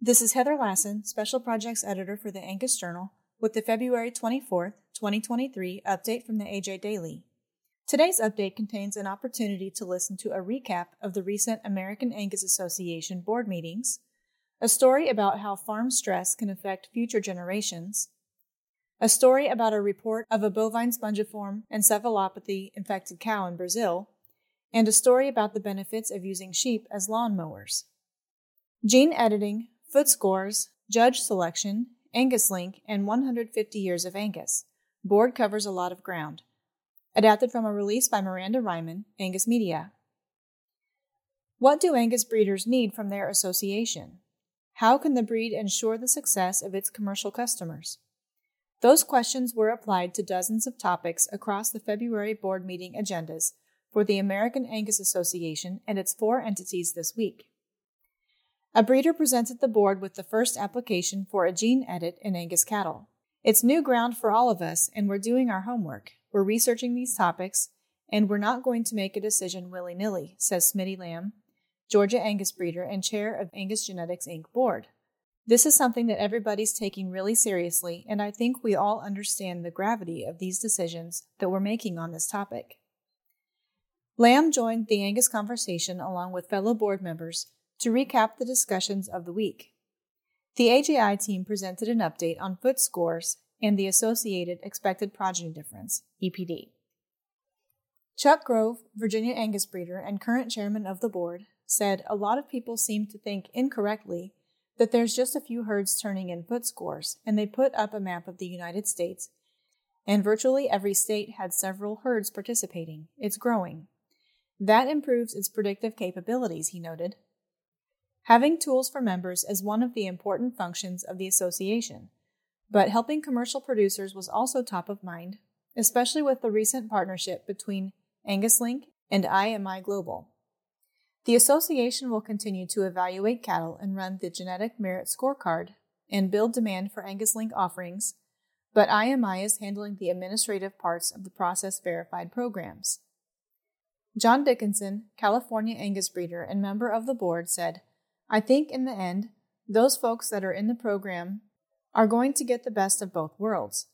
This is Heather Lassen, Special Projects Editor for the Angus Journal, with the February 24th, 2023 update from the AJ Daily. Today's update contains an opportunity to listen to a recap of the recent American Angus Association board meetings, a story about how farm stress can affect future generations, a story about a report of a bovine spongiform encephalopathy infected cow in Brazil, and a story about the benefits of using sheep as lawn mowers. Gene editing, foot scores, judge selection, Angus Link, and 150 years of Angus. Board covers a lot of ground. Adapted from a release by Miranda Reiman, Angus Media. What do Angus breeders need from their association? How can the breed ensure the success of its commercial customers? Those questions were applied to dozens of topics across the February board meeting agendas for the American Angus Association and its four entities this week. A breeder presented the board with the first application for a gene edit in Angus cattle. It's new ground for all of us, and we're doing our homework. We're researching these topics, and we're not going to make a decision willy nilly, says Smitty Lamb, Georgia Angus breeder and chair of Angus Genetics Inc. board. This is something that everybody's taking really seriously, and I think we all understand the gravity of these decisions that we're making on this topic. Lamb joined the Angus conversation along with fellow board members to recap the discussions of the week. The AJI team presented an update on foot scores and the associated expected progeny difference, EPD. Chuck Grove, Virginia Angus breeder and current chairman of the board, said a lot of people seem to think incorrectly that there's just a few herds turning in foot scores, and they put up a map of the United States, and virtually every state had several herds participating. It's growing. That improves its predictive capabilities, he noted. Having tools for members is one of the important functions of the association, but helping commercial producers was also top of mind, especially with the recent partnership between AngusLink and IMI Global. The association will continue to evaluate cattle and run the genetic merit scorecard and build demand for AngusLink offerings, but IMI is handling the administrative parts of the process verified programs. John Dickinson, California Angus breeder and member of the board, said, I think in the end, those folks that are in the program are going to get the best of both worlds.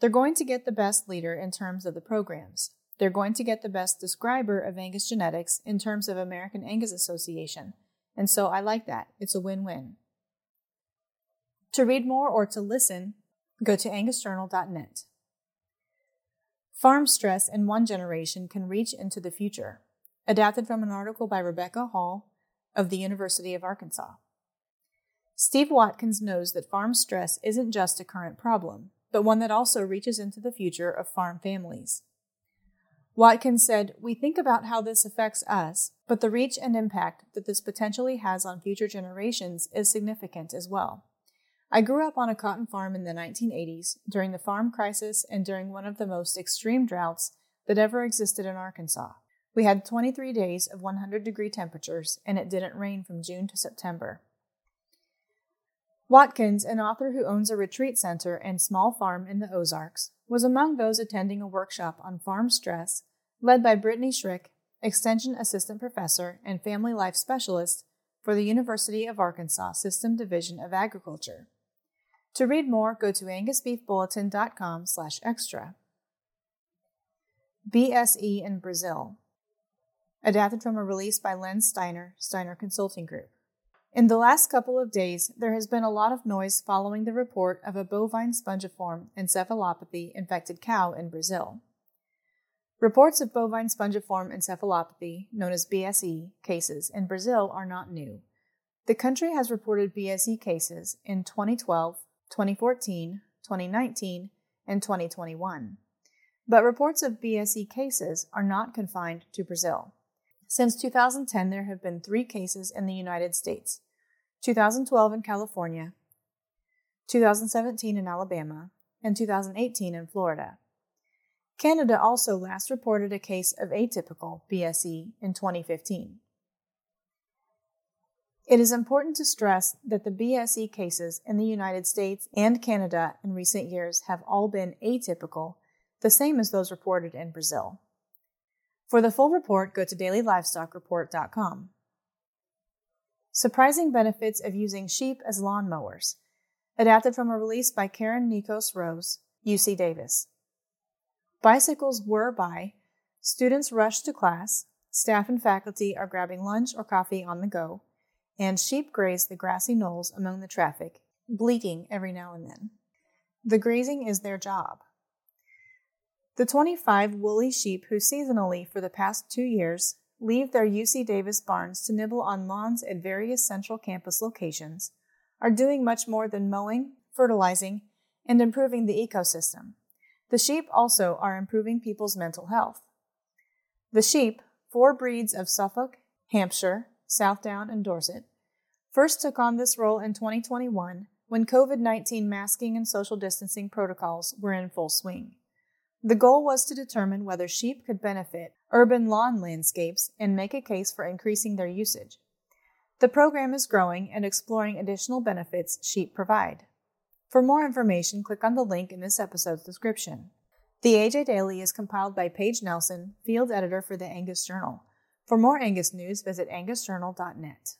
They're going to get the best leader in terms of the programs. They're going to get the best describer of Angus genetics in terms of American Angus Association. And so I like that. It's a win win. To read more or to listen, go to angusjournal.net. Farm stress in one generation can reach into the future. Adapted from an article by Rebecca Hall of the University of Arkansas. Steve Watkins knows that farm stress isn't just a current problem, but one that also reaches into the future of farm families. Watkins said, We think about how this affects us, but the reach and impact that this potentially has on future generations is significant as well. I grew up on a cotton farm in the 1980s during the farm crisis and during one of the most extreme droughts that ever existed in Arkansas. We had 23 days of 100 degree temperatures, and it didn't rain from June to September. Watkins, an author who owns a retreat center and small farm in the Ozarks, was among those attending a workshop on farm stress led by Brittany Schrick, Extension Assistant Professor and Family Life Specialist for the University of Arkansas System Division of Agriculture. To read more, go to angusbeefbulletin.com slash extra. BSE in Brazil. Adapted from a release by Len Steiner, Steiner Consulting Group. In the last couple of days, there has been a lot of noise following the report of a bovine spongiform encephalopathy infected cow in Brazil. Reports of bovine spongiform encephalopathy, known as BSE, cases in Brazil are not new. The country has reported BSE cases in 2012, 2014, 2019, and 2021. But reports of BSE cases are not confined to Brazil. Since 2010, there have been three cases in the United States 2012 in California, 2017 in Alabama, and 2018 in Florida. Canada also last reported a case of atypical BSE in 2015. It is important to stress that the BSE cases in the United States and Canada in recent years have all been atypical, the same as those reported in Brazil. For the full report, go to dailylivestockreport.com. Surprising Benefits of Using Sheep as Lawn Mowers. Adapted from a release by Karen Nikos Rose, UC Davis. Bicycles whir by, students rush to class, staff and faculty are grabbing lunch or coffee on the go, and sheep graze the grassy knolls among the traffic, bleating every now and then. The grazing is their job. The 25 woolly sheep who seasonally for the past two years leave their UC Davis barns to nibble on lawns at various central campus locations are doing much more than mowing, fertilizing, and improving the ecosystem. The sheep also are improving people's mental health. The sheep, four breeds of Suffolk, Hampshire, Southdown, and Dorset, first took on this role in 2021 when COVID 19 masking and social distancing protocols were in full swing. The goal was to determine whether sheep could benefit urban lawn landscapes and make a case for increasing their usage. The program is growing and exploring additional benefits sheep provide. For more information, click on the link in this episode's description. The AJ Daily is compiled by Paige Nelson, field editor for the Angus Journal. For more Angus news, visit angusjournal.net.